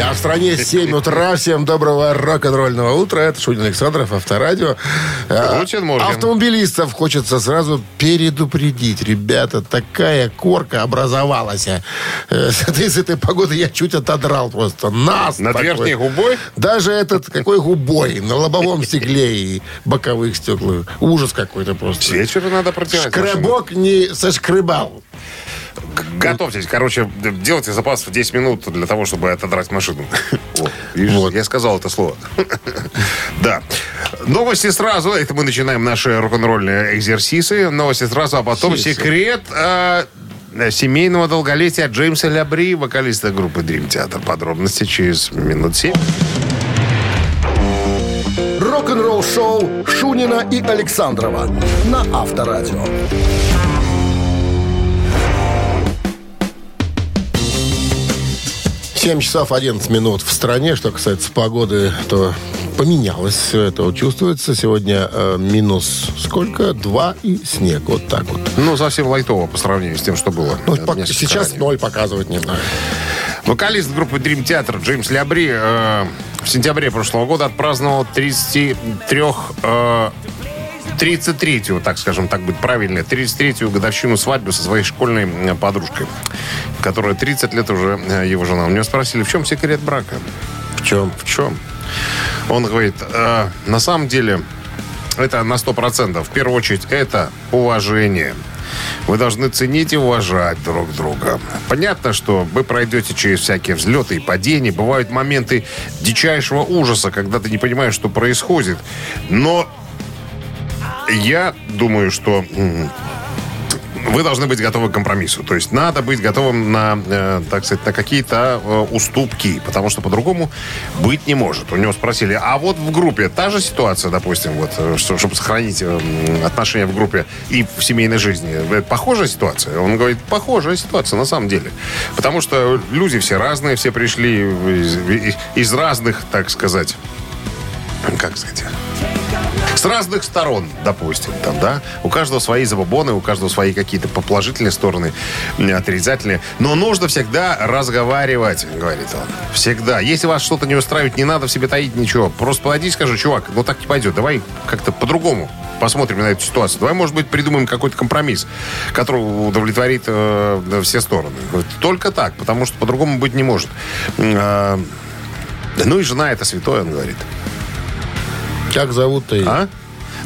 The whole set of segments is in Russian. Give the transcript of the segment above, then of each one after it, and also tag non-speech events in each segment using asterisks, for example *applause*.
А в стране 7 утра. Всем доброго рок-н-ролльного утра. Это Шунин Александров, Авторадио. Guten Morgen. Автомобилистов хочется сразу предупредить. Ребята, такая корка образовалась. Э, С этой, с этой погоды я чуть отодрал просто. Нас Над такой. верхней губой? Даже этот, какой губой, на лобовом стекле и боковых стеклах. Ужас какой-то просто. С вечера надо протирать машину. Шкребок не сошкребал. Готовьтесь, короче, делайте запас в 10 минут для того, чтобы отодрать машину. *laughs* Вот, Я сказал это слово. *laughs* Да. Новости сразу. Это мы начинаем наши рок-н-ролльные экзерсисы. Новости сразу, а потом секрет э, семейного долголетия Джеймса Лябри, вокалиста группы Dream Theater. Подробности через минут 7. Рок-н-ролл-шоу Шунина и Александрова на Авторадио. 7 часов 11 минут в стране. Что касается погоды, то поменялось все это. Чувствуется сегодня э, минус сколько? Два и снег. Вот так вот. Ну, совсем лайтово по сравнению с тем, что было. Ну, несколько сейчас ранее. ноль показывать не знаю. Вокалист группы Dream Theater Джеймс Лябри э, в сентябре прошлого года отпраздновал 33 э, 33-ю, так скажем, так будет правильно, 33-ю годовщину свадьбы со своей школьной э, подружкой, которая 30 лет уже э, его жена. У него спросили, в чем секрет брака? В чем? В чем? Он говорит, «Э, на самом деле, это на 100%. В первую очередь, это уважение. Вы должны ценить и уважать друг друга. Понятно, что вы пройдете через всякие взлеты и падения. Бывают моменты дичайшего ужаса, когда ты не понимаешь, что происходит. Но я думаю, что вы должны быть готовы к компромиссу. То есть надо быть готовым на, э, так сказать, на какие-то э, уступки, потому что по-другому быть не может. У него спросили, а вот в группе та же ситуация, допустим, вот, э, что- чтобы сохранить э, отношения в группе и в семейной жизни. Похожая ситуация? Он говорит, похожая ситуация на самом деле. Потому что люди все разные, все пришли из- из разных, так сказать, как сказать, с разных сторон, допустим, там, да. У каждого свои забабоны, у каждого свои какие-то положительные стороны, отрицательные. Но нужно всегда разговаривать, говорит он. Всегда. Если вас что-то не устраивает, не надо в себе таить ничего. Просто подойди и скажи, чувак, ну так не пойдет. Давай как-то по-другому посмотрим на эту ситуацию. Давай, может быть, придумаем какой-то компромисс, который удовлетворит э, все стороны. Только так, потому что по-другому быть не может. А, ну и жена это святое, он говорит. Как зовут-то ее? А?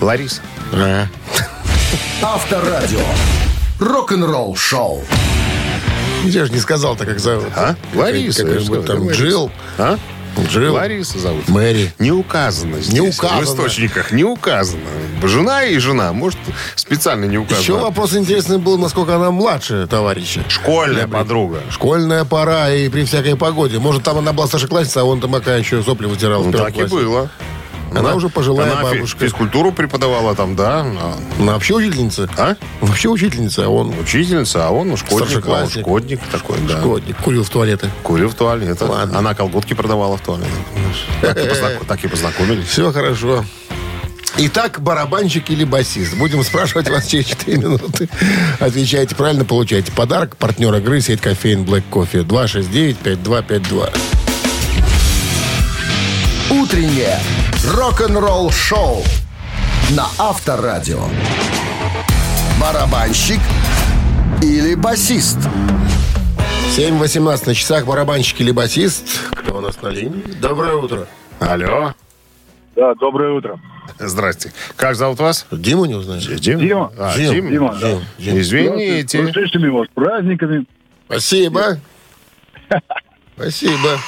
Лариса. А. Авторадио. Рок-н-ролл-шоу. Я же не сказал-то, как зовут. А? Лариса. Как, как сказал, там Лариса. Джилл. А? Джилл. Лариса зовут. Мэри. Не указано здесь. Не указано. В источниках не указано. Жена и жена. Может, специально не указано. Еще вопрос интересный был, насколько она младше товарища. Школьная подруга. Школьная пора и при всякой погоде. Может, там она была старшеклассница, а он там пока еще сопли вытирал. Ну, так и классе. было. Она уже пожилая она бабушка. физкультуру преподавала там, да. Она вообще учительница. А? Вообще учительница, а он Учительница, а он школьник. А он шкодник такой, да. шкодник, курил в туалеты. Курил в туалете. Ладно. Она колготки продавала в туалете. Так и, позна- так и познакомились. Все хорошо. Итак, барабанщик или басист? Будем спрашивать вас через 4 минуты. Отвечаете правильно, получаете подарок. Партнер игры сеть кофеин Black Coffee 269-5252. Утреннее рок-н-ролл-шоу на Авторадио. Барабанщик или басист? 7.18 на часах барабанщик или басист. Кто у нас на линии? Доброе утро. Алло. Да, доброе утро. Здрасте. Как зовут вас? Диму не узнаешь? Дим. Дима. А, Дим. Дим. Дима, да. Дим, Дим. Извините. С праздниками. Спасибо. *laughs* Спасибо.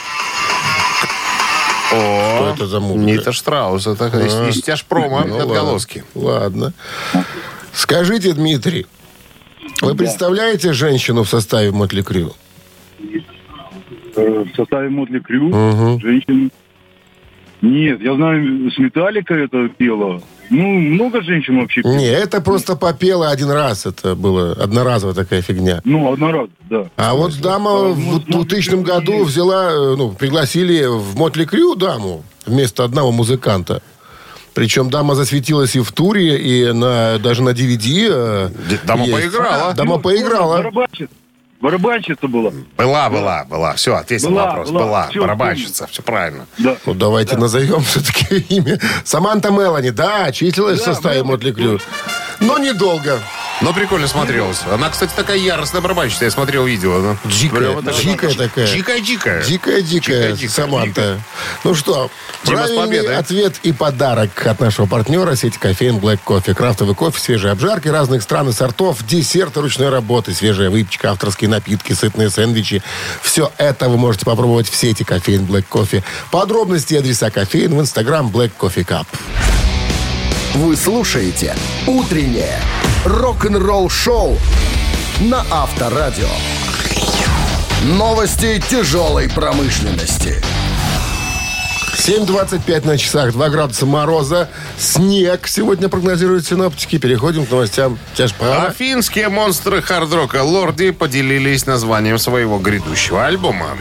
Что это за музыка? Нита Штраус. Это из, из тяжпрома Ну, отголоски. Ладно. Скажите, Дмитрий, вы представляете женщину в составе Мотли Крю? Э, В составе Мотли Крю. Женщин. Нет, я знаю, с Металлика это пела. Ну, много женщин вообще пела. Не, это просто попела один раз. Это было одноразовая такая фигня. Ну, одноразово, да. А вот дама в 2000 году взяла, э, ну, пригласили в Мотли Крю даму вместо одного музыканта. Причем дама засветилась и в туре, и на, даже на DVD. э, дама есть. поиграла. Дама поиграла. Барабанщица. Была. Была, была, была. Все, ответил Была, на вопрос. была. Была. Всё, Барабанщица. Все правильно. Да. Ну, давайте назовем все-таки *laughs* имя. Саманта Мелани, да, числилась в Да, составе Мелани. Мотли Крю. Но недолго. Но прикольно смотрелась. Она, кстати, такая яростная барабанщица. Я смотрел видео. Она Дикая, дикая такая. Дикая-дикая. Дикая-дикая. Саманта. Ну что, Дима, правильный ответ и подарок от нашего партнера сети кофеин Black Coffee. Крафтовый кофе, свежие обжарки разных стран и сортов, десерты ручной работы, свежая выпечка, авторские напитки, сытные сэндвичи. Все это вы можете попробовать в сети кофеин Black Coffee. Подробности и адреса кофеин в инстаграм Black Coffee Cup. Вы слушаете «Утреннее рок-н-ролл-шоу» на Авторадио. Новости тяжелой промышленности. 7.25 на часах, 2 градуса мороза, снег сегодня прогнозируют синоптики. Переходим к новостям. Ж А финские монстры хард-рока Лорди поделились названием своего грядущего альбома.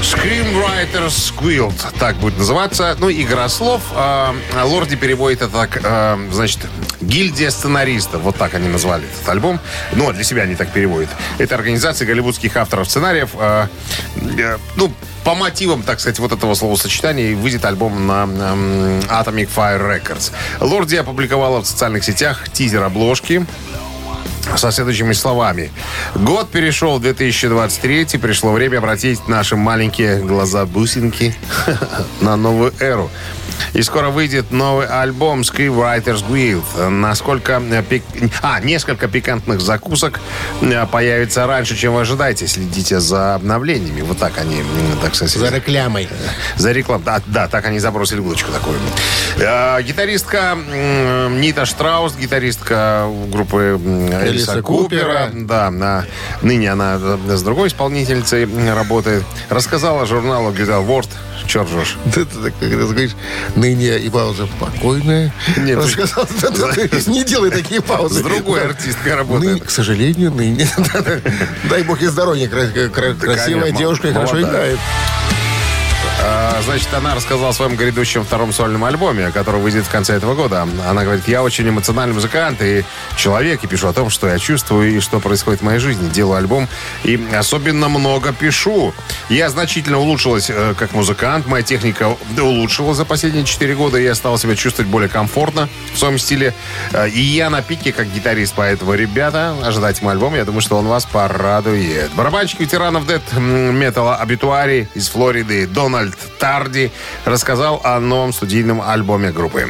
Screenwriters Guild, так будет называться. Ну, игра слов. А, а Лорди переводит это так, а, значит, гильдия сценаристов. Вот так они назвали этот альбом. Ну, для себя они так переводят. Это организация голливудских авторов сценариев. э, ну, по мотивам, так сказать, вот этого словосочетания выйдет альбом на Atomic Fire Records. Лорди опубликовала в социальных сетях тизер обложки со следующими словами. Год перешел в 2023, пришло время обратить наши маленькие глаза-бусинки *laughs* на новую эру. И скоро выйдет новый альбом Screenwriters Guild. Насколько... э, пик- А, несколько пикантных закусок э, появится раньше, чем вы ожидаете. Следите за обновлениями. Вот так они, так сказать... За рекламой. *laughs* За рекламу. Да, да, так они забросили удочку такую. Э, гитаристка Нита Штраус, гитаристка группы Элиса Купера. Купера. Да, на- ныне она с другой исполнительницей работает. Рассказала журналу Guitar World. Ж. Ты, *laughs* ты, так, говоришь, ныне и пауза спокойная. Нет, ты- *laughs* ты не делай такие паузы. С другой артисткой Ныне, работает. к сожалению, ныне. *laughs* Дай бог ей здоровья. кра- кра- Красивая девушка и хорошо играет. А, Значит, она рассказала о своем грядущем втором сольном альбоме, который выйдет в конце этого года. Она говорит, я очень эмоциональный музыкант и человек, и пишу о том, что я чувствую и что происходит в моей жизни. Делаю альбом и особенно много пишу. Я значительно улучшилась э, как музыкант, моя техника улучшилась за последние 4 года, и я стал себя чувствовать более комфортно в своем стиле. Э, И я на пике как гитарист, поэтому, ребята, ожидайте мой альбом, я думаю, что он вас порадует. Барабанщик ветеранов Dead металла Обитуари из Флориды Дональд Тарди рассказал о новом студийном альбоме группы.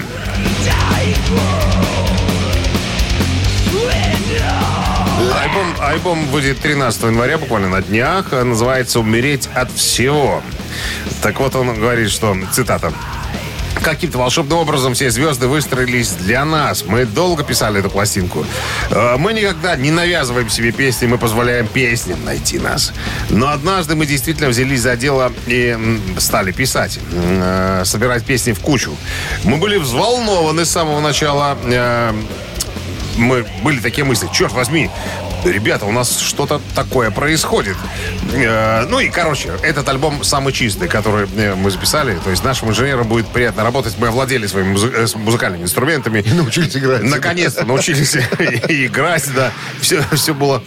Альбом, альбом выйдет 13 января, буквально на днях. Называется «Умереть от всего». Так вот, он говорит, что, цитата, Каким-то волшебным образом все звезды выстроились для нас. Мы долго писали эту пластинку. Э, Мы никогда не навязываем себе песни, мы позволяем песням найти нас. Но однажды мы действительно взялись за дело и стали писать, э, собирать песни в кучу. Мы были взволнованы с самого начала. э, мы были такие мысли, черт возьми, ребята, у нас что-то такое происходит. Э, ну и, короче, этот альбом самый чистый, который э, мы записали. То есть нашим инженерам будет приятно работать. Мы овладели своими музы- э, музыкальными инструментами. И научились играть. Наконец-то научились *laughs* играть, да. Все, все было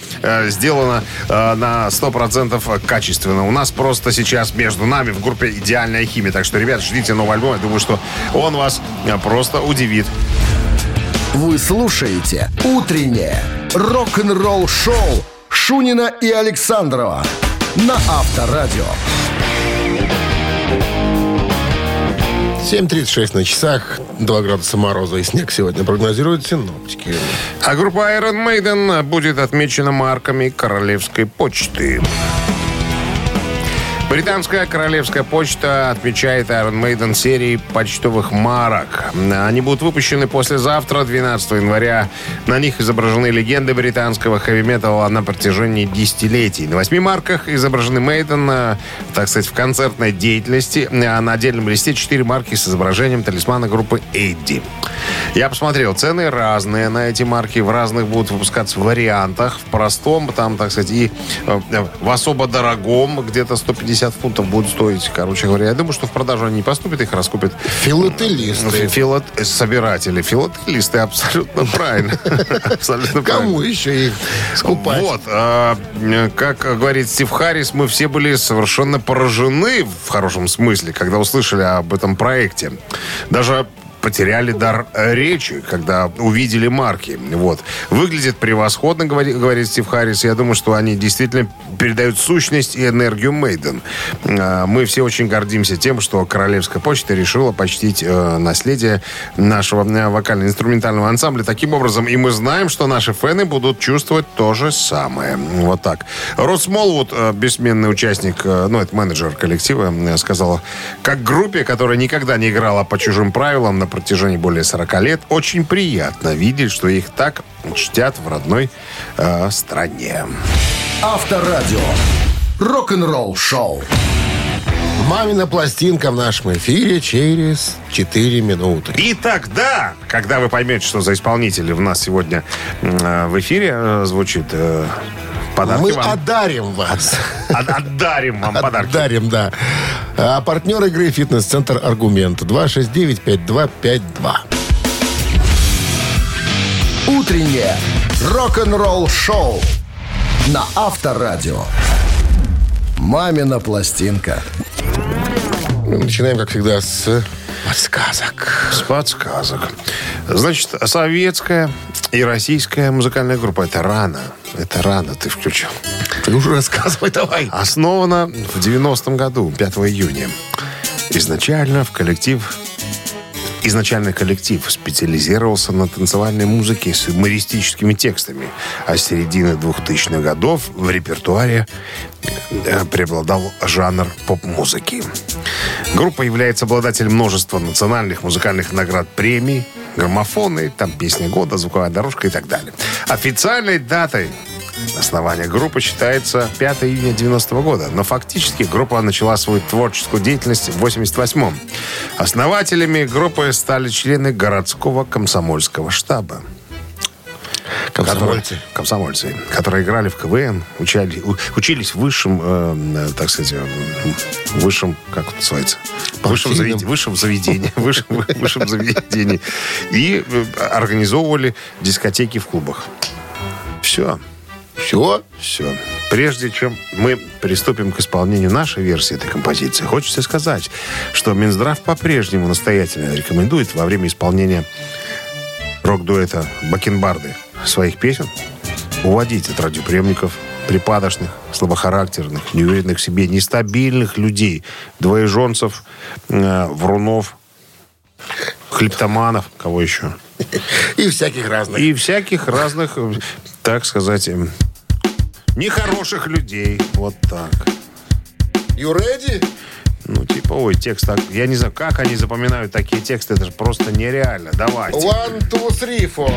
сделано на 100% качественно. У нас просто сейчас между нами в группе идеальная химия. Так что, ребят, ждите новый альбом. Я думаю, что он вас просто удивит. Вы слушаете «Утреннее рок-н-ролл-шоу» Шунина и Александрова на Авторадио. 7.36 на часах, 2 градуса мороза и снег сегодня прогнозируют синоптики. А группа Iron Maiden будет отмечена марками Королевской почты. Британская королевская почта отмечает Iron Maiden серии почтовых марок. Они будут выпущены послезавтра, 12 января. На них изображены легенды британского хэви-металла на протяжении десятилетий. На восьми марках изображены Мейден, э, так сказать, в концертной деятельности. А на отдельном листе четыре марки с изображением талисмана группы Эдди. Я посмотрел, цены разные на эти марки. В разных будут выпускаться вариантах. В простом, там, так сказать, и э, в особо дорогом, где-то 150 50 фунтов будут стоить. Короче говоря, я думаю, что в продажу они не поступят, их раскупят Филателисты. филат... собиратели. Филателисты, абсолютно правильно. *laughs* Абсолютно. Кому еще их скупать? Вот, а, э, как говорит Стив Харрис, мы все были совершенно поражены в хорошем смысле, когда услышали об этом проекте. Даже потеряли дар э, речи, когда увидели марки. Вот. Выглядит превосходно, говорит, говорит Стив Харрис. Я думаю, что они действительно передают сущность и энергию Мейден. А, Мы все очень гордимся тем, что Королевская почта решила почтить э, наследие нашего э, вокально-инструментального ансамбля таким образом. И мы знаем, что наши фэны будут чувствовать то же самое. Вот так. Рос Смолвуд, э, бессменный участник, э, ну, это менеджер коллектива, э, сказал, как группе, которая никогда не играла по чужим правилам на протяжении более 40 лет, очень приятно видеть, что их так чтят в родной э, стране. Авторадио. Рок-н-ролл шоу. Мамина пластинка в нашем эфире через 4 минуты. И тогда, когда вы поймете, что за исполнители в нас сегодня э, в эфире э, звучит э, подарки Мы вам. одарим вас. От- Отдарим вам подарки. Дарим, да. А партнер игры «Фитнес-центр Аргумент» 269-5252. Утреннее рок-н-ролл шоу на Авторадио. Мамина пластинка. Мы начинаем, как всегда, с подсказок. С подсказок. Значит, советская и российская музыкальная группа. Это рано. Это рано ты включил. Ты уже рассказывай давай. Основана в 90-м году, 5 июня. Изначально в коллектив Изначально коллектив специализировался на танцевальной музыке с юмористическими текстами, а с середины 2000-х годов в репертуаре э, преобладал жанр поп-музыки. Группа является обладателем множества национальных музыкальных наград премий, граммофоны, там песня года, звуковая дорожка и так далее. Официальной датой Основание группы считается 5 июня 90 года, но фактически группа начала свою творческую деятельность в 88-м. Основателями группы стали члены городского комсомольского штаба. Комсомольцы. Которые- комсомольцы, которые играли в КВН, учали, у- учились в высшем, э, э, так сказать, э, высшем, как это называется? Высшем, завед- высшем заведении. *laughs* Высшем, высшем заведении. И э, организовывали дискотеки в клубах. Все. Все? Все. Прежде чем мы приступим к исполнению нашей версии этой композиции, хочется сказать, что Минздрав по-прежнему настоятельно рекомендует во время исполнения рок-дуэта Бакенбарды своих песен уводить от радиоприемников припадочных, слабохарактерных, неуверенных в себе, нестабильных людей, двоеженцев, э, врунов, хлептоманов, кого еще? И всяких разных. И всяких разных, так сказать, эм, нехороших людей. Вот так. You ready? Ну, типа, ой, текст так... Я не знаю, как они запоминают такие тексты. Это же просто нереально. Давайте. One, two, three, four.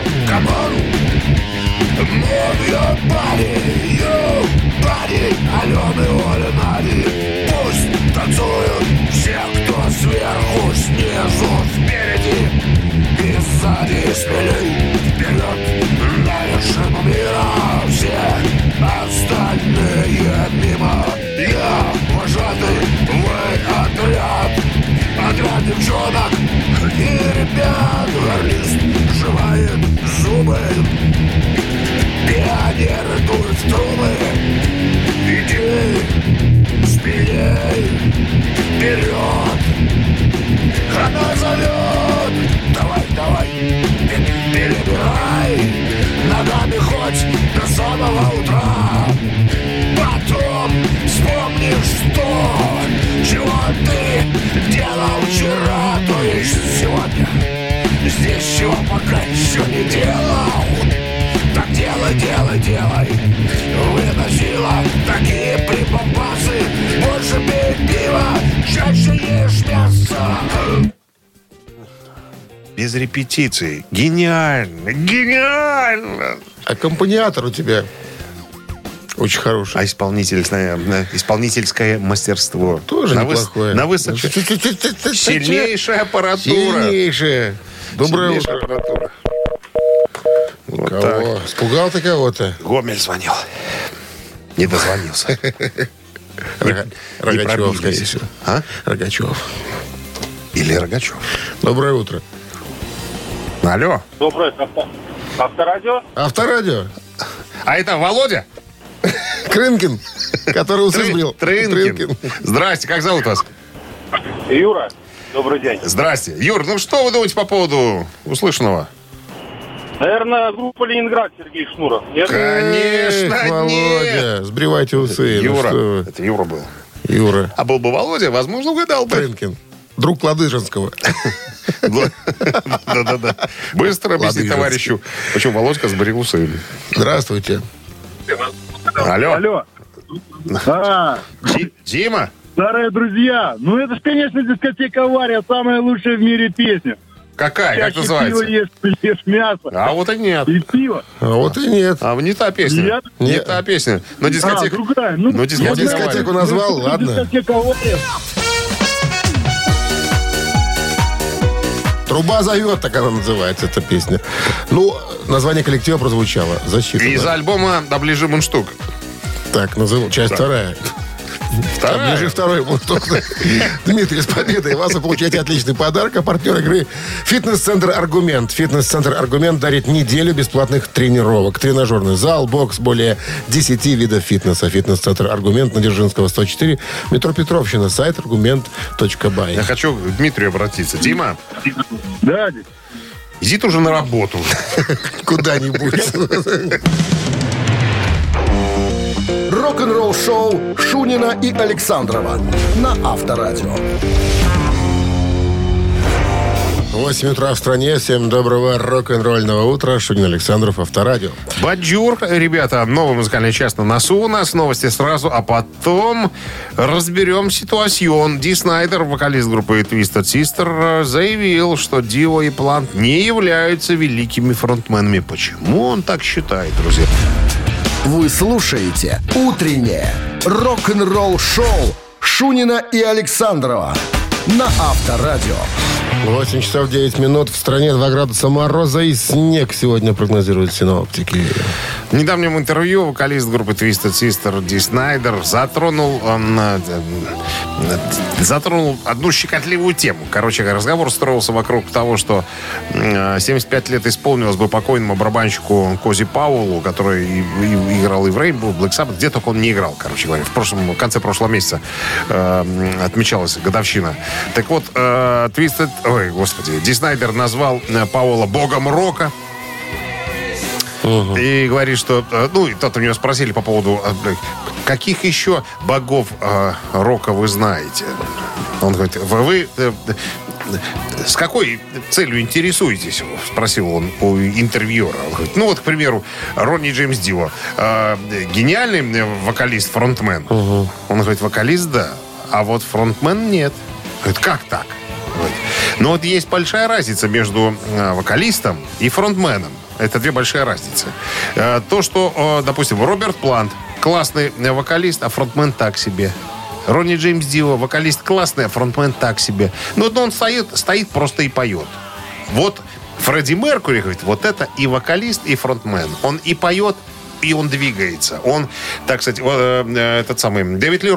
Пусть танцуют все, кто сверху, снизу, спереди и сзади смелей вперед на вершину мира все остальные мимо я вожатый отряд отряд девчонок. И ребят горлист сжимает зубы репетиции. Гениально. Гениально. Аккомпаниатор у тебя очень хороший. А исполнительское, э, исполнительское мастерство. Тоже на выс- неплохое. на высоте. Сильнейшая аппаратура. Сильнейшая. Доброе Сильнейшая утро. аппаратура. Вот так. Кого? Испугал ты кого-то? Гомель звонил. Не дозвонился. Рогачев, скорее всего. А? Рогачев. Или Рогачев. Доброе утро. Алло. Доброе авто... авторадио. Авторадио. А это Володя? Крынкин, который усы Тры- сбрил. Трынкин. Здрасте, как зовут вас? Юра, добрый день. Здрасте. Юр, ну что вы думаете по поводу услышанного? Наверное, группа Ленинград Сергей Шнуров. Нет? Конечно, Эх, нет. Володя, сбривайте усы. Ну Юра. вы. Это Юра был. Юра. А был бы Володя, возможно, угадал бы. Трынкин. Друг Ладыжинского. Да-да-да. Быстро объясни товарищу, почему Володька сбрил усы. Здравствуйте. Алло. Алло. А, Ди- Дима? старые друзья. Ну, это ж, конечно, дискотека «Авария», самая лучшая в мире песня. Какая? Как Чаще пиво называется? ешь, ешь мясо. А вот и нет. И пиво. А вот и нет. А не та песня. Нет? Не Нет. та песня. Но А, дискотека... другая. Ну, Я дискотека дискотеку «Авария». назвал, ну, ладно. Дискотека «Авария». Труба зовет, так она называется, эта песня. Ну, название коллектива прозвучало. Защита. Из да. альбома «Доближи мундштук». Так, назову. Часть вторая. Вторая. Ближе второй мундштук. Дмитрий, с победой вас вы получаете отличный подарок. А партнер игры «Фитнес-центр Аргумент». «Фитнес-центр Аргумент» дарит неделю бесплатных тренировок. Тренажерный зал, бокс, более 10 видов фитнеса. «Фитнес-центр Аргумент» на Дзержинского, 104. Метро Петровщина. Сайт аргумент.бай. Я хочу к Дмитрию обратиться. Дима, Да, иди ты уже на работу. *laughs* Куда-нибудь. *laughs* Рок-н-ролл шоу Шунина и Александрова на Авторадио. 8 утра в стране. Всем доброго рок-н-ролльного утра. Шунин Александров, Авторадио. Bonjour, ребята, новый музыкальный час на носу у нас. Новости сразу, а потом разберем ситуацион. Ди Снайдер, вокалист группы Twisted Sister, заявил, что Дио и Плант не являются великими фронтменами. Почему он так считает, друзья? Вы слушаете «Утреннее рок-н-ролл-шоу» Шунина и Александрова на Авторадио. 8 часов 9 минут. В стране 2 градуса мороза и снег сегодня прогнозируют синоптики. В недавнем интервью вокалист группы Twisted Sister Ди Снайдер затронул, э, э, затронул одну щекотливую тему. Короче, разговор строился вокруг того, что э, 75 лет исполнилось бы покойному барабанщику Кози Паулу, который и- и- играл и в в Black Sabbath, где только он не играл, короче говоря. В, прошлом, в конце прошлого месяца э, отмечалась годовщина. Так вот, э, Twisted, ой, господи, Ди Снайдер назвал э, Паула богом рока. И говорит, что... э, Ну, и тот у него спросили по поводу... э, Каких еще богов э, рока вы знаете? Он говорит, вы, вы, э, с какой целью интересуетесь? Спросил он у интервьюера. Он говорит, ну вот, к примеру, Ронни Джеймс Дио. э, гениальный вокалист, фронтмен. Он говорит, вокалист, да. А вот фронтмен нет. Говорит, как так? Говорит, Но вот есть большая разница между вокалистом и фронтменом. Это две большие разницы. Э, То, что, допустим, Роберт Плант классный э, вокалист, а фронтмен так себе. Ронни Джеймс Дио, вокалист классный, а фронтмен так себе. Вот он стоит, стоит просто и поет. Вот Фредди Меркури говорит, вот это и вокалист, и фронтмен. Он и поет, и он двигается. Он, так сказать, э, этот самый Дэвид Ли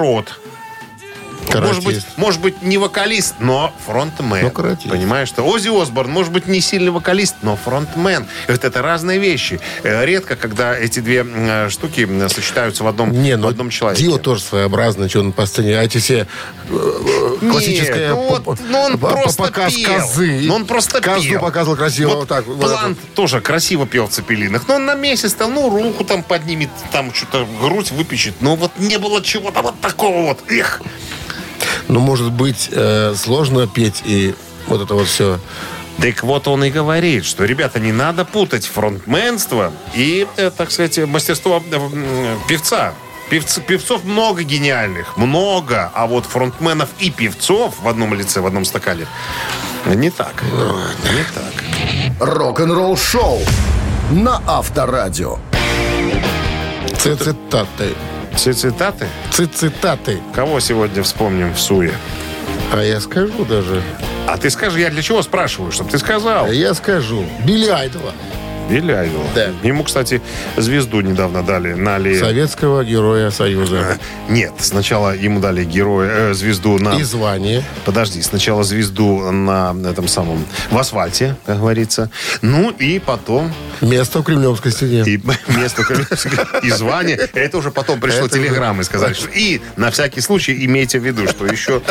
Рот, может быть, Каратист. может быть, не вокалист, но фронтмен. Ну, каратист. Понимаешь, что Оззи Осборн, может быть, не сильный вокалист, но фронтмен. Вот это разные вещи. Э, Редко, когда эти две м, штуки сочетаются в одном, Не, в ну, одном человеке. Дио тоже своеобразный, что он по сцене. А эти все э, классическая ну вот, ну он просто показ пел. козы. Ну он просто Козу пел. показывал красиво. Вот, так. вот так Плант тоже красиво пел в цепелинах. Но он на месяц там, ну, руку там поднимет, там что-то грудь выпечет. Но вот не было чего-то вот такого вот. Эх. Ну, может быть, э, сложно петь и вот это вот все. Так вот он и говорит, что, ребята, не надо путать фронтменство и, э, так сказать, мастерство э, певца. Певц- певцов много гениальных, много, а вот фронтменов и певцов в одном лице, в одном стакане не так. Не так. Рок-н-ролл шоу на Авторадио. Цитаты. Цитаты? Цитаты. Кого сегодня вспомним в Суе? А я скажу даже. А ты скажи, я для чего спрашиваю, чтобы ты сказал? А я скажу. Билли Айдова. Айдол. Да. Ему, кстати, звезду недавно дали на аллее. Советского героя Союза. Нет, сначала ему дали героя, э, звезду на... И звание. Подожди, сначала звезду на этом самом... В асфальте, как говорится. Ну и потом Место в Кремлевской стене. и *laughs* место и звание. Это уже потом пришло Это телеграммы, сказали, что и на всякий случай имейте в виду, что еще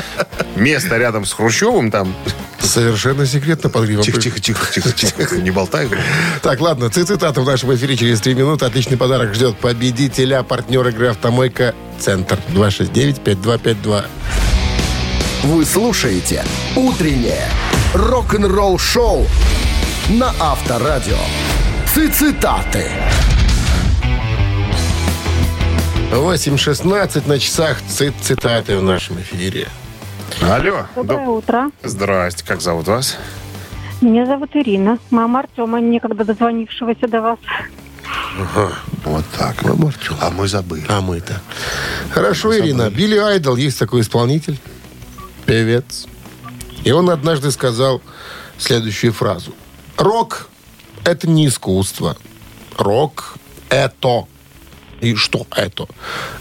место рядом с Хрущевым там... Совершенно секретно под гривом. Тихо, тихо, тихо, тихо, тихо, не болтай. Так, ладно, цитата в нашем эфире через 3 минуты. Отличный подарок ждет победителя, партнер игры «Автомойка Центр». 269-5252. Вы слушаете «Утреннее рок-н-ролл-шоу» на Авторадио. Цитаты. 8.16 на часах цит цитаты в нашем эфире. Алло. Доброе Доб- утро. Здрасте, как зовут вас? Меня зовут Ирина. Мама Артема, некогда дозвонившегося до вас. Вот так. Мама Артема. А мы забыли. А мы-то. Хорошо, Ирина. Билли Айдол, есть такой исполнитель, певец. И он однажды сказал следующую фразу. Рок – это не искусство. Рок – это. И что это?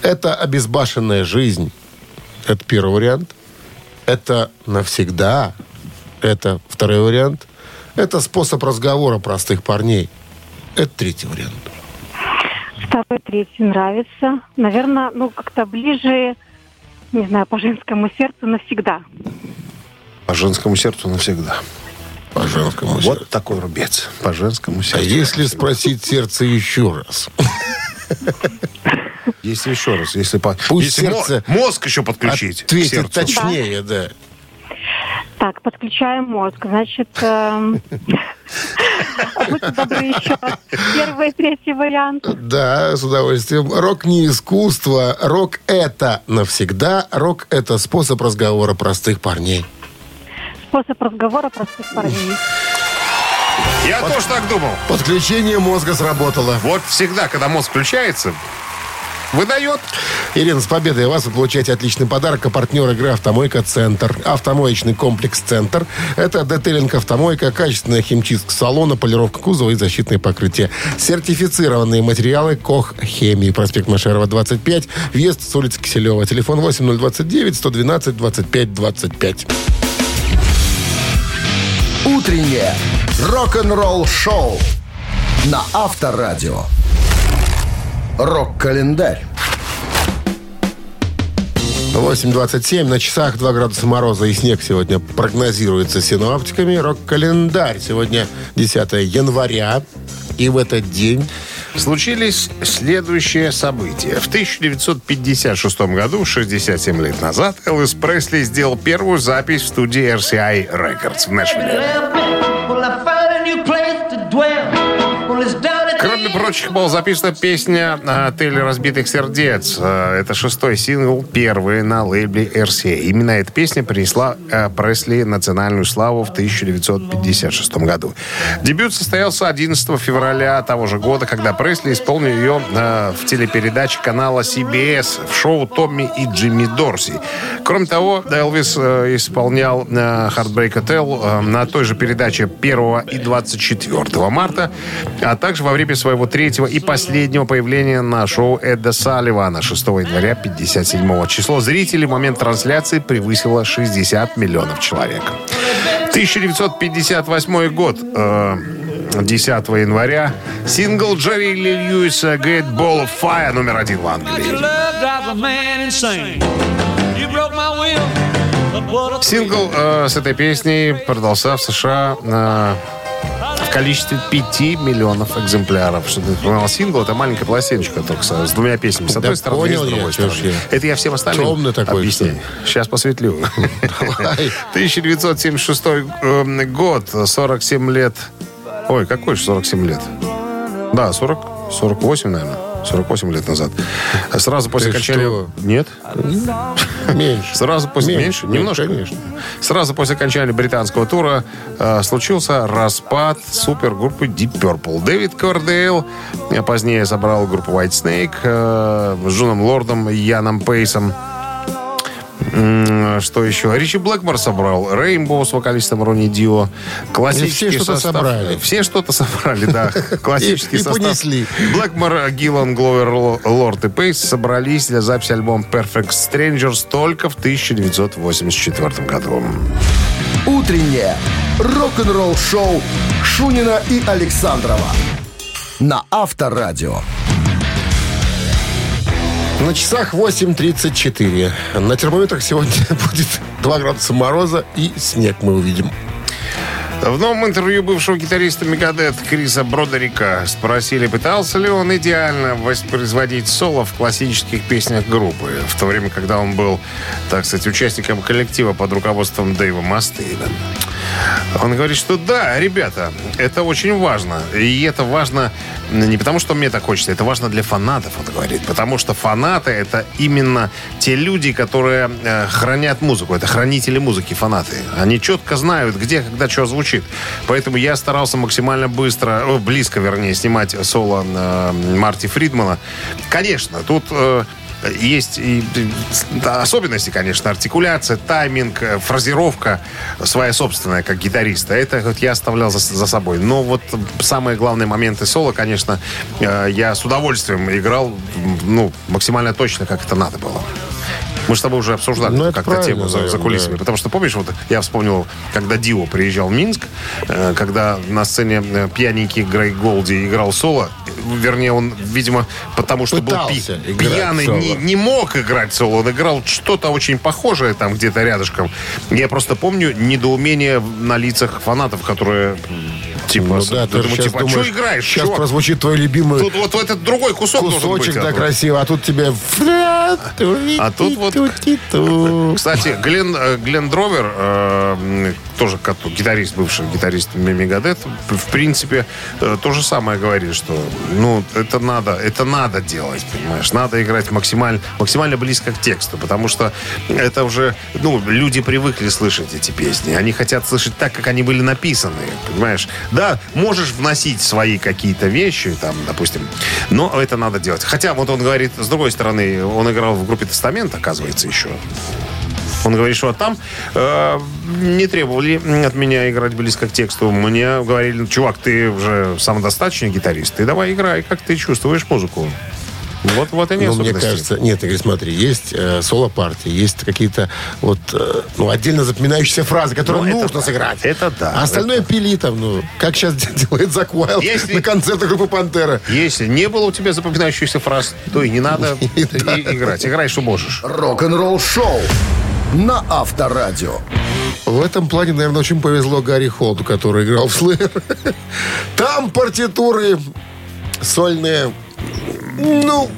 Это обезбашенная жизнь. Это первый вариант. Это навсегда. Это второй вариант. Это способ разговора простых парней. Это третий вариант. Второй, третий нравится. Наверное, ну, как-то ближе, не знаю, по женскому сердцу навсегда. По женскому сердцу навсегда. По женскому сердцу. Вот такой рубец. По женскому А сердцу. если спросить сердце еще раз? Если еще раз, если по... Пусть если сердце мозг еще подключить Ответит точнее, да. Так, подключаем мозг. Значит, эм, будьте добры еще. Первый и третий вариант. Да, с удовольствием. Рок не искусство. Рок это навсегда. Рок это способ разговора простых парней. Способ разговора простых парней. Я тоже так думал. Подключение мозга сработало. Вот всегда, когда мозг включается, выдает. Ирина, с победой вас вы получаете отличный подарок. А партнер игры «Автомойка Центр». Автомоечный комплекс «Центр». Это детейлинг «Автомойка», качественная химчистка салона, полировка кузова и защитные покрытия. Сертифицированные материалы «Кох Хемии». Проспект Машерова, 25. Въезд с улицы Киселева. Телефон 8029-112-25-25. «Утреннее рок-н-ролл-шоу» на Авторадио. Рок-календарь. 8.27 на часах 2 градуса мороза и снег сегодня прогнозируется синоптиками. Рок-календарь. Сегодня 10 января. И в этот день Случились следующие события. В 1956 году, 67 лет назад, Элвис Пресли сделал первую запись в студии RCI Records в Нэшвилле. Кроме прочих, была записана песня «Отель разбитых сердец». Э, Это шестой сингл, первый на лейбле RCA. Именно эта песня принесла э, Пресли национальную славу в 1956 году. Дебют состоялся 11 февраля того же года, когда Пресли исполнил ее в телепередаче канала CBS в шоу «Томми и Джимми Дорси». Кроме того, Элвис исполнял Heartbreak Hotel на той же передаче 1 и 24 марта, а также во время своего третьего и последнего появления на шоу Эда Салливана 6 января 57 число зрителей в момент трансляции превысило 60 миллионов человек. 1958 год. э, 10 января сингл Джерри Ли Льюиса «Great Ball of Fire» номер один в Англии. Сингл э, с этой песней продался в США э, количестве 5 миллионов экземпляров. Что ты понимал, сингл это маленькая пластиночка только с, с двумя песнями. С Да одной стороны и с понял я, другой ж стороны. я. Это я всем остальным Темный такой, объясняю. что Сейчас посветлю. Давай. *laughs* 1976 э, год, 47 лет. Ой, какой же 47 лет? Да, 40, 48, наверное. 48 лет назад. Сразу после Ты окончания... что? Нет? меньше. Сразу после... Меньше, Меньше? Немножко? конечно. Сразу после окончания британского тура э, случился распад супергруппы Deep Purple. Дэвид Кордейл э, позднее собрал группу White Snake э, с Джоном Лордом и Яном Пейсом. Что еще? Ричи Блэкмор собрал. Рейнбоу с вокалистом Ронни Дио. Классический Все что-то состав. собрали. Все что-то собрали, да. *laughs* Классический И- и состав. понесли. Блэкмор, Гиллан, Гловер, Ло- Лорд и Пейс собрались для записи альбома Perfect Strangers только в 1984 году. Утреннее рок-н-ролл-шоу Шунина и Александрова на Авторадио. На часах 8.34. На термометрах сегодня *laughs* будет 2 градуса мороза и снег мы увидим. В новом интервью бывшего гитариста Мегадет Криса Бродерика спросили, пытался ли он идеально воспроизводить соло в классических песнях группы, в то время, когда он был, так сказать, участником коллектива под руководством Дэйва Мастейна. Он говорит, что да, ребята, это очень важно. И это важно не потому, что мне так хочется, это важно для фанатов, он говорит. Потому что фанаты — это именно те люди, которые э, хранят музыку. Это хранители музыки, фанаты. Они четко знают, где, когда что звучит. Поэтому я старался максимально быстро, близко, вернее, снимать соло э, Марти Фридмана. Конечно, тут... э, есть и, особенности, конечно, артикуляция, тайминг, э, фразировка своя собственная, как гитариста. Это вот я оставлял за, за собой. Но вот самые главные моменты соло, конечно, э, я с удовольствием играл, ну, максимально точно, как это надо было. Мы с тобой уже обсуждали Ну, как-то тему за, за кулисами. да. Потому что, помнишь, вот я вспомнил, когда Дио приезжал в Минск, э, когда на сцене пьяненький Грей Голди играл соло, вернее, он, видимо, потому что был пи- Пытался пьяный, соло. не, не мог играть соло, он играл что-то очень похожее там где-то рядышком. Я просто помню недоумение на лицах фанатов, которые типа, Ну да, ты думаю, сейчас типа, а думаешь, что играешь, Сейчас чувак? прозвучит твой любимый Тут вот этот другой кусок быть. кусочек, да, а то- красиво, а тут тебе... А тут вот- Кстати, Глен, э, Глен Дровер, э, тоже гитарист, бывший гитарист Мегадет, в принципе, э, то же самое говорит, что ну, это надо, это надо делать, понимаешь? Надо играть максимально, максимально близко к тексту, потому что это уже, ну, люди привыкли слышать эти песни. Они хотят слышать так, как они были написаны, понимаешь? Да, можешь вносить свои какие-то вещи, там, допустим, но это надо делать. Хотя, вот он говорит, с другой стороны, он играл в группе «Тестамент», оказывается, еще. Он говорит, что там э, не требовали от меня играть близко к тексту. Мне говорили, «Ну, чувак, ты уже самодостаточный гитарист, ты давай играй, как ты чувствуешь музыку. Вот, вот и не Ну, мне кажется, нет, Игорь, смотри, есть э, соло-партии, есть какие-то вот, э, ну, отдельно запоминающиеся фразы, которые Ну, это нужно да. сыграть. Это да. А остальное пили там, ну, как сейчас *laughs* делает Зак Уайлд Если- на концертах группы «Пантера». Если не было у тебя запоминающихся фраз, то и не надо *laughs* играть. Играй, что можешь. Рок-н-ролл-шоу на Авторадио. В этом плане, наверное, очень повезло Гарри Холду, который играл в Слэйр. Там партитуры сольные, ну,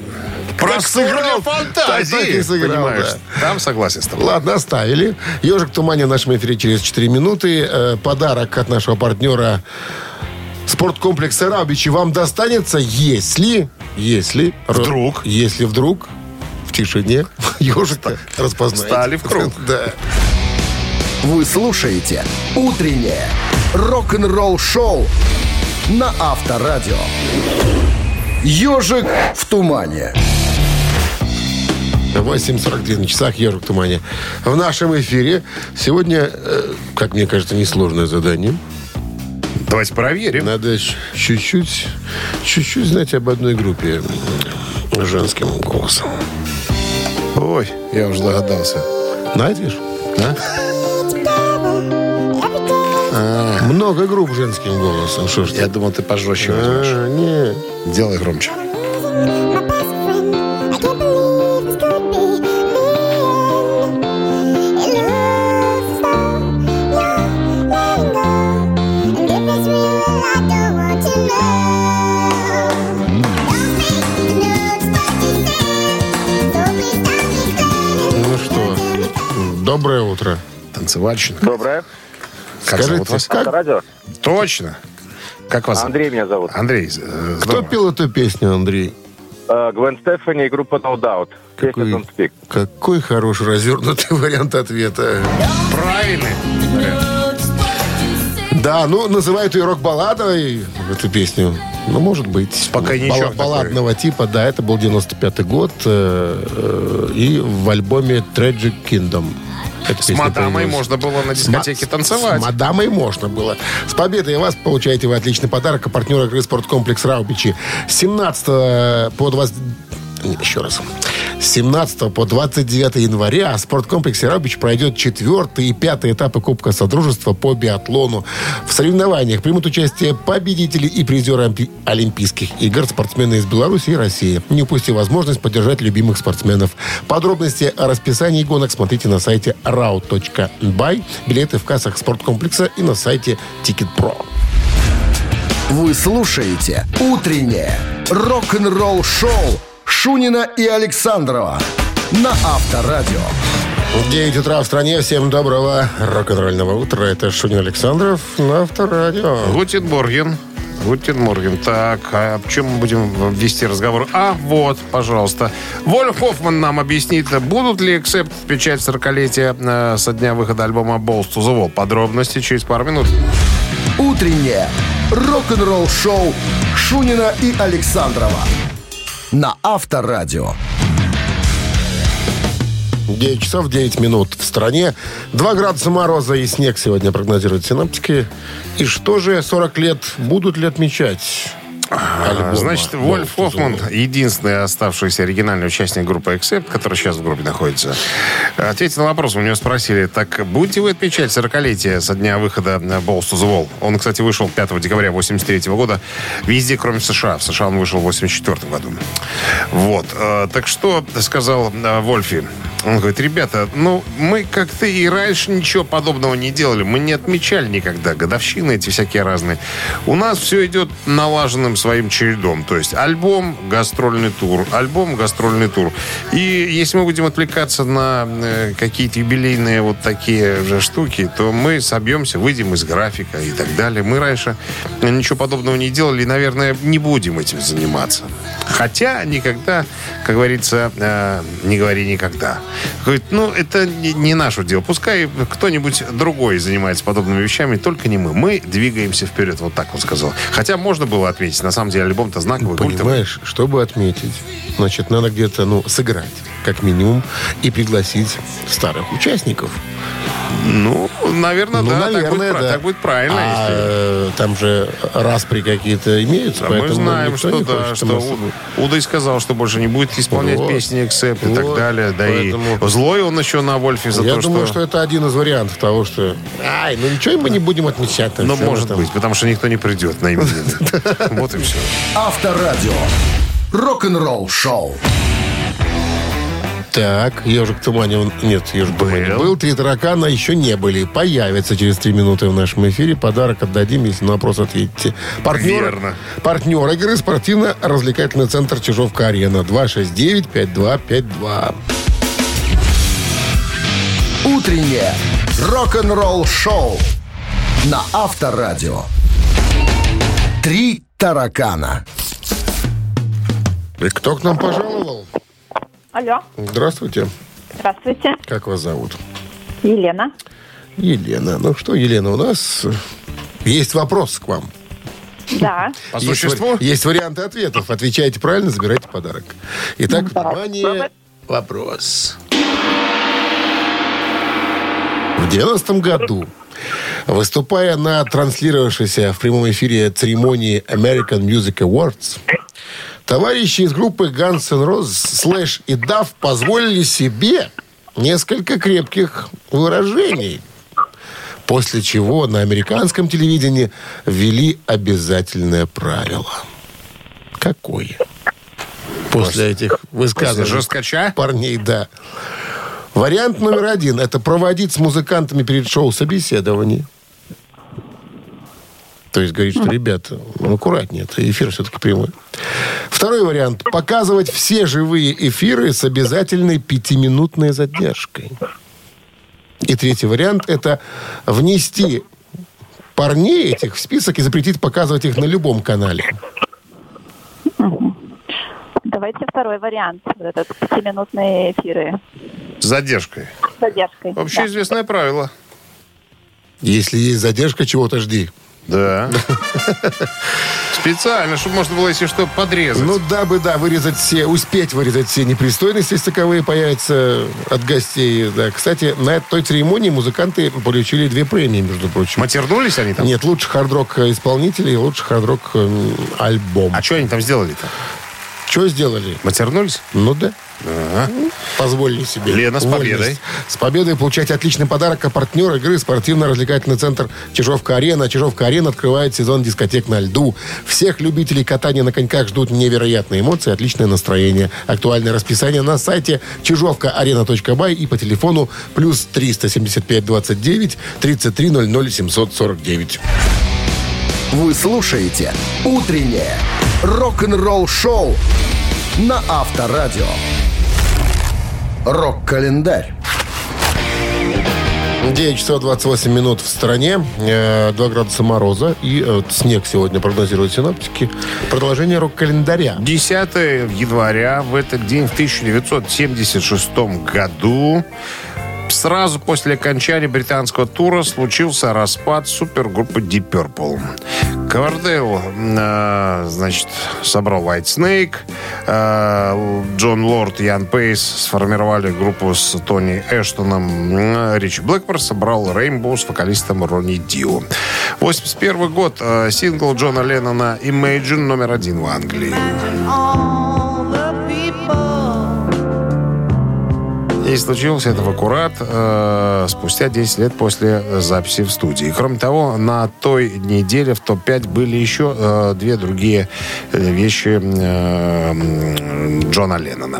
как Простор сыграл, для фантазии, так и сыграл, понимаешь? да. Там согласен с тобой. Ладно, оставили. Ежик в тумане в нашем эфире через 4 минуты. Э, подарок от нашего партнера спорткомплекса Раубичи вам достанется, если, если... Вдруг. Если вдруг тишине ежика *laughs* распознаете. Встали в круг. *laughs* Да. Вы слушаете «Утреннее рок-н-ролл-шоу» на Авторадио. «Ежик в тумане». 8.42 на часах «Ежик в тумане». В нашем эфире сегодня, э, как мне кажется, несложное задание. Давайте проверим. Надо чуть-чуть, чуть-чуть знать об одной группе женским голосом. Ой, я уже догадался. Знаешь? А? Много групп женским голосом. Что ж ты? Я думал, ты пожестче возьмешь. А, не. Делай громче. Танцевальщина. Доброе. Как зовут Скажите, вас? как, Радио. Точно. Как вас? зовут? Андрей меня зовут. Андрей. э, кто здорово. пел эту песню, Андрей? Э, Гвен Стефани и группа No Doubt. Какой, какой хороший развернутый *laughs* вариант ответа. Правильный. Да, ну, называют ее рок-балладой, эту песню. Ну, может быть. Пока Бал- ничего такой. Балладного типа, да, это был 95-й год. э, э, и в альбоме Tragic Kingdom. Эта С мадамой появилась. можно было на дискотеке с- танцевать. С мадамой можно было. С победой вас получаете вы отличный подарок от партнера игры «Спорткомплекс Раубичи». С 17 по 20... Нет, Еще раз. С 17 по 29 января в спорткомплексе «Раубич» пройдет четвертый и пятый этапы Кубка Содружества по биатлону. В соревнованиях примут участие победители и призеры Олимпи- Олимпийских игр, спортсмены из Беларуси и России. Не упусти возможность поддержать любимых спортсменов. Подробности о расписании гонок смотрите на сайте rau.by. Билеты в кассах спорткомплекса и на сайте Ticket.pro. Вы слушаете «Утреннее рок-н-ролл-шоу» Шунина и Александрова на Авторадио. 9 утра в стране. Всем доброго рок-н-ролльного утра. Это Шунин Александров на Авторадио. Гутин Морген. Гутин Морген. Так, а о чем мы будем вести разговор? А, вот, пожалуйста. Вольф Хоффман нам объяснит, будут ли Accept печать 40-летия э, со дня выхода альбома Balls to the Wall. Подробности через пару минут. «Утреннее рок-н-ролл-шоу» Шунина и Александрова на Авторадио. 9 часов 9 минут в стране. 2 градуса мороза и снег сегодня прогнозируют синаптики. И что же 40 лет будут ли отмечать? Альбома Значит, Вольф Balls to the Хоффман, единственный оставшийся оригинальный участник группы Accept, который сейчас в группе находится, ответил на вопрос. У него спросили, так будете вы отмечать 40-летие со дня выхода Balls to the Wall? Он, кстати, вышел 5 декабря 83 года везде, кроме США. В США он вышел в 84 году. Вот. Э, Так что сказал э, Вольфи? Он говорит, ребята, ну, мы как-то и раньше ничего подобного не делали. Мы не отмечали никогда годовщины эти всякие разные. У нас все идет налаженным своим чередом. То есть альбом, гастрольный тур, альбом, гастрольный тур. И если мы будем отвлекаться на э, какие-то юбилейные вот такие же штуки, то мы собьемся, выйдем из графика и так далее. Мы раньше ничего подобного не делали и, наверное, не будем этим заниматься. Хотя никогда, как говорится, э, не говори никогда. Говорит, ну, это не, не наше дело. Пускай кто-нибудь другой занимается подобными вещами, только не мы. Мы двигаемся вперед, вот так он сказал. Хотя можно было отметить, на самом деле альбом-то знаковый, культовый. Понимаешь, чтобы отметить, значит, надо где-то, ну, сыграть, как минимум, и пригласить старых участников. Ну, наверное, ну, да, так, наверное, будет, пра- да. так будет правильно. А, если- э, там же распри какие-то имеются, А мы знаем, что да, что там У- особо- Уда и сказал, что больше не будет исполнять Вот. песни Accept и так Вот. далее. Да Поэтому- и злой он еще на Вольфе за Я то, думаю, что... что... это один из вариантов того, что... Ай, ну ничего мы не будем отмечать. Ну, может там. быть, потому что никто не придет на именины. *laughs* Вот и все. Авторадио. Рок-н-ролл-шоу. Так, ежик в тумане. он- Нет, ежик в тумане Был. был. Три таракана еще не были. Появятся через три минуты в нашем эфире. Подарок отдадим, если на вопрос ответите. Партнер, Верно. партнер игры спортивно-развлекательный центр Чижовка-Арена. 269-5252. Утреннее рок-н-ролл-шоу на Авторадио. Три таракана. И кто к нам пожаловал? Алло, Здравствуйте. здравствуйте. Как вас зовут? Елена. Елена. Ну что, Елена, у нас есть вопрос к вам. Да. *laughs* По есть, существу? есть варианты ответов. Отвечаете правильно, забирайте подарок. Итак, внимание, вопрос. В 90 году, выступая на транслировавшейся в прямом эфире церемонии American Music Awards, товарищи из группы Guns N' Roses, Slash и Duff позволили себе несколько крепких выражений. После чего на американском телевидении ввели обязательное правило. Какое? После этих высказываний. жесткача? Парней, да. Вариант номер один – это проводить с музыкантами перед шоу собеседование. То есть говорить, что, ребята, ну, аккуратнее, это эфир все-таки прямой. Второй вариант – показывать все живые эфиры с обязательной пятиминутной задержкой. И третий вариант – это внести парней этих в список и запретить показывать их на любом канале. Давайте второй вариант. Вот этот пятиминутные эфиры С задержкой. с задержкой. Общеизвестное правило. Если есть задержка, чего-то жди. Да. *laughs* Специально, чтобы можно было, если что, подрезать. Ну, дабы, да, вырезать все, успеть вырезать все непристойности, если таковые появятся от гостей. Да. Кстати, на той церемонии музыканты получили две премии, между прочим. Матернулись они там? Нет, лучший хард-рок исполнителей и лучший хард-рок альбом. А что они там сделали-то? Что сделали? Матернулись? Ну да. Позволили себе. Лена, с Вольность. победой. С победой получать отличный подарок. А партнер игры спортивно-развлекательный центр Чижовка-Арена. Чижовка-Арена открывает сезон дискотек на льду. Всех любителей катания на коньках ждут невероятные эмоции, отличное настроение. Актуальное расписание на сайте чижовкаарена.бай и по телефону плюс 375 29 33 00 749. Вы слушаете «Утреннее рок-н-ролл-шоу» на Авторадио. Рок-календарь. 9 часов 28 минут в стране, э, 2 градуса мороза и э, снег сегодня прогнозируют синоптики. Продолжение рок-календаря. 10 января в этот день, в 1976 году, сразу после окончания британского тура случился распад супергруппы Deep Purple. Ковердейл, э, значит, собрал White Snake, э, Джон Лорд и Ян Пейс сформировали группу с Тони Эштоном, э, Ричи Блэкмор собрал Rainbow с вокалистом Ронни Дио. 81 год, э, сингл Джона Леннона Imagine номер один в Англии. И случилось это в аккурат э, спустя 10 лет после записи в студии. Кроме того, на той неделе в топ-5 были еще э, две другие э, вещи э, Джона Леннона.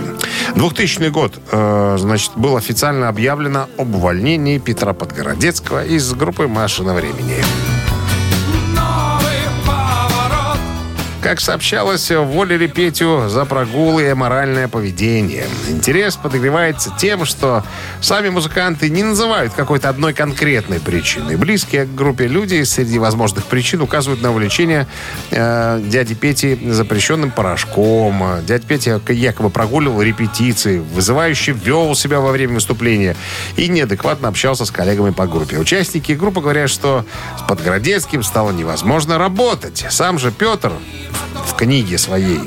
2000 год, э, значит, было официально объявлено об увольнении Петра Подгородецкого из группы «Машина времени». Как сообщалось, уволили Петю за прогулы и аморальное поведение. Интерес подогревается тем, что сами музыканты не называют какой-то одной конкретной причины. Близкие к группе люди среди возможных причин указывают на увлечение э, дяди Пети запрещенным порошком. Дядя Петя якобы прогуливал репетиции, вызывающе вел себя во время выступления и неадекватно общался с коллегами по группе. Участники группы говорят, что с Подгородецким стало невозможно работать. Сам же Петр в книге своей,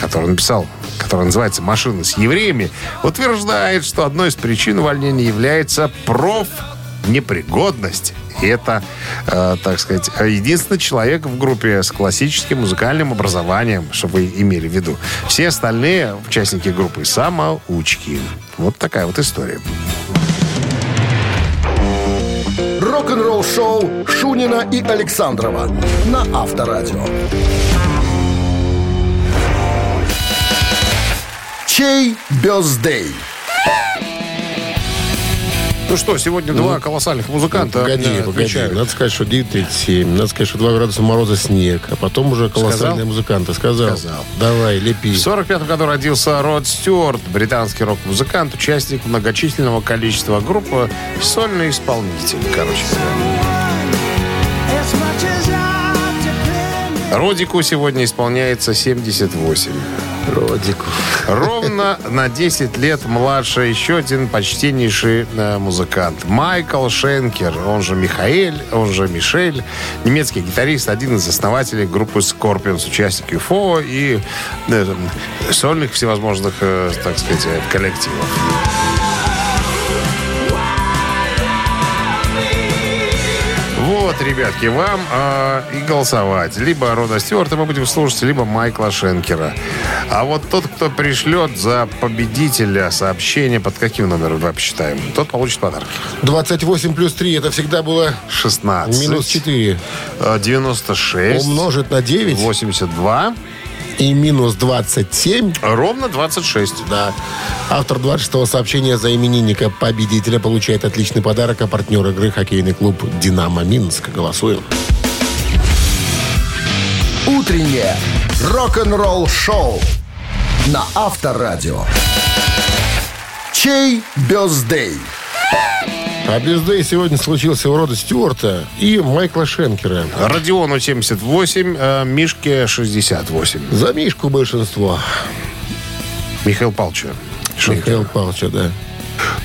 которую написал, которая называется «Машина с евреями», утверждает, что одной из причин увольнения является профнепригодность. И это, э, так сказать, единственный человек в группе с классическим музыкальным образованием, чтобы вы имели в виду. Все остальные участники группы самоучки. Вот такая вот история. Рок-н-ролл-шоу Шунина и Александрова на Авторадио. Чей бездей? Ну что, сегодня два колоссальных музыканта Погоди, э, погоди. отвечают. Надо сказать, что 9.37. Надо сказать, что 2 градуса мороза снег. А потом уже колоссальные Сказал? музыканты. Сказал. Сказал. Давай, лепи. В 1945 году родился Род Стюарт, британский рок-музыкант, участник многочисленного количества групп, сольный исполнитель, короче говоря. Родику сегодня исполняется 78. Родику. Ровно на 10 лет младше еще один почтеннейший э, музыкант. Майкл Шенкер, он же Михаэль, он же Мишель. Немецкий гитарист, один из основателей группы Scorpions, участник UFO и э, сольных всевозможных, э, так сказать, коллективов. Вот, ребятки, вам э, и голосовать. Либо Рода Стюарта мы будем слушать, либо Майкла Шенкера. А вот тот, кто пришлет за победителя сообщение, под каким номером давай посчитаем, тот получит подарок. 28 плюс 3, это всегда было 16. минус 4. э, 96. Умножить на 9 82. И минус 27. Ровно 26. Да. Автор 26-го сообщения за именинника победителя получает отличный подарок, а партнер игры хоккейный клуб «Динамо Минск». Голосуем. Утреннее рок-н-ролл-шоу на Авторадио. Чей бездей? А бездей сегодня случился у Рода Стюарта и Майкла Шенкера. Родиону 78, э, Мишке 68. За Мишку большинство. Михаил. Шенкер. Михаил Павловича, да.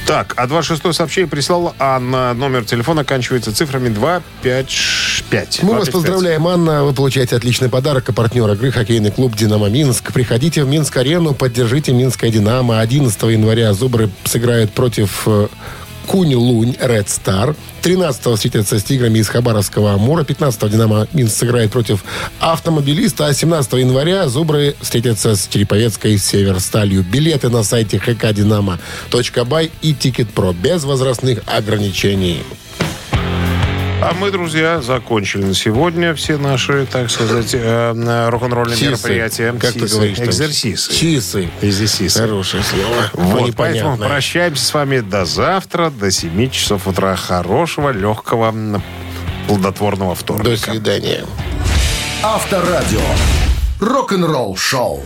Так, а 26 сообщение прислала Анна. Номер телефона оканчивается цифрами 255. Мы вас поздравляем, Анна. Вы получаете отличный подарок. А партнер игры хоккейный клуб «Динамо Минск». Приходите в Минск-арену, поддержите Минское «Динамо». 11 января «Зубры» сыграют против э, Куньлунь Ред Стар. 13-го встретятся с «Тиграми» из Хабаровского Амура. 15-го «Динамо Минск» сыграет против автомобилиста. А 17 января «Зубры» встретятся с Череповецкой Северсталью. Билеты на сайте hkdinamo.by и «Ticketpro» без возрастных ограничений. А мы, друзья, закончили на сегодня все наши, так сказать, э, рок-н-ролльные Чисы. мероприятия. Как ты Чисы. говоришь? Экзерсисы. Чисы. Экзерсисы. Хорошее слово. Вот, поэтому прощаемся с вами до завтра, до 7 часов утра. Хорошего, легкого, плодотворного До вторника. свидания. Авторадио. Рок-н-ролл шоу.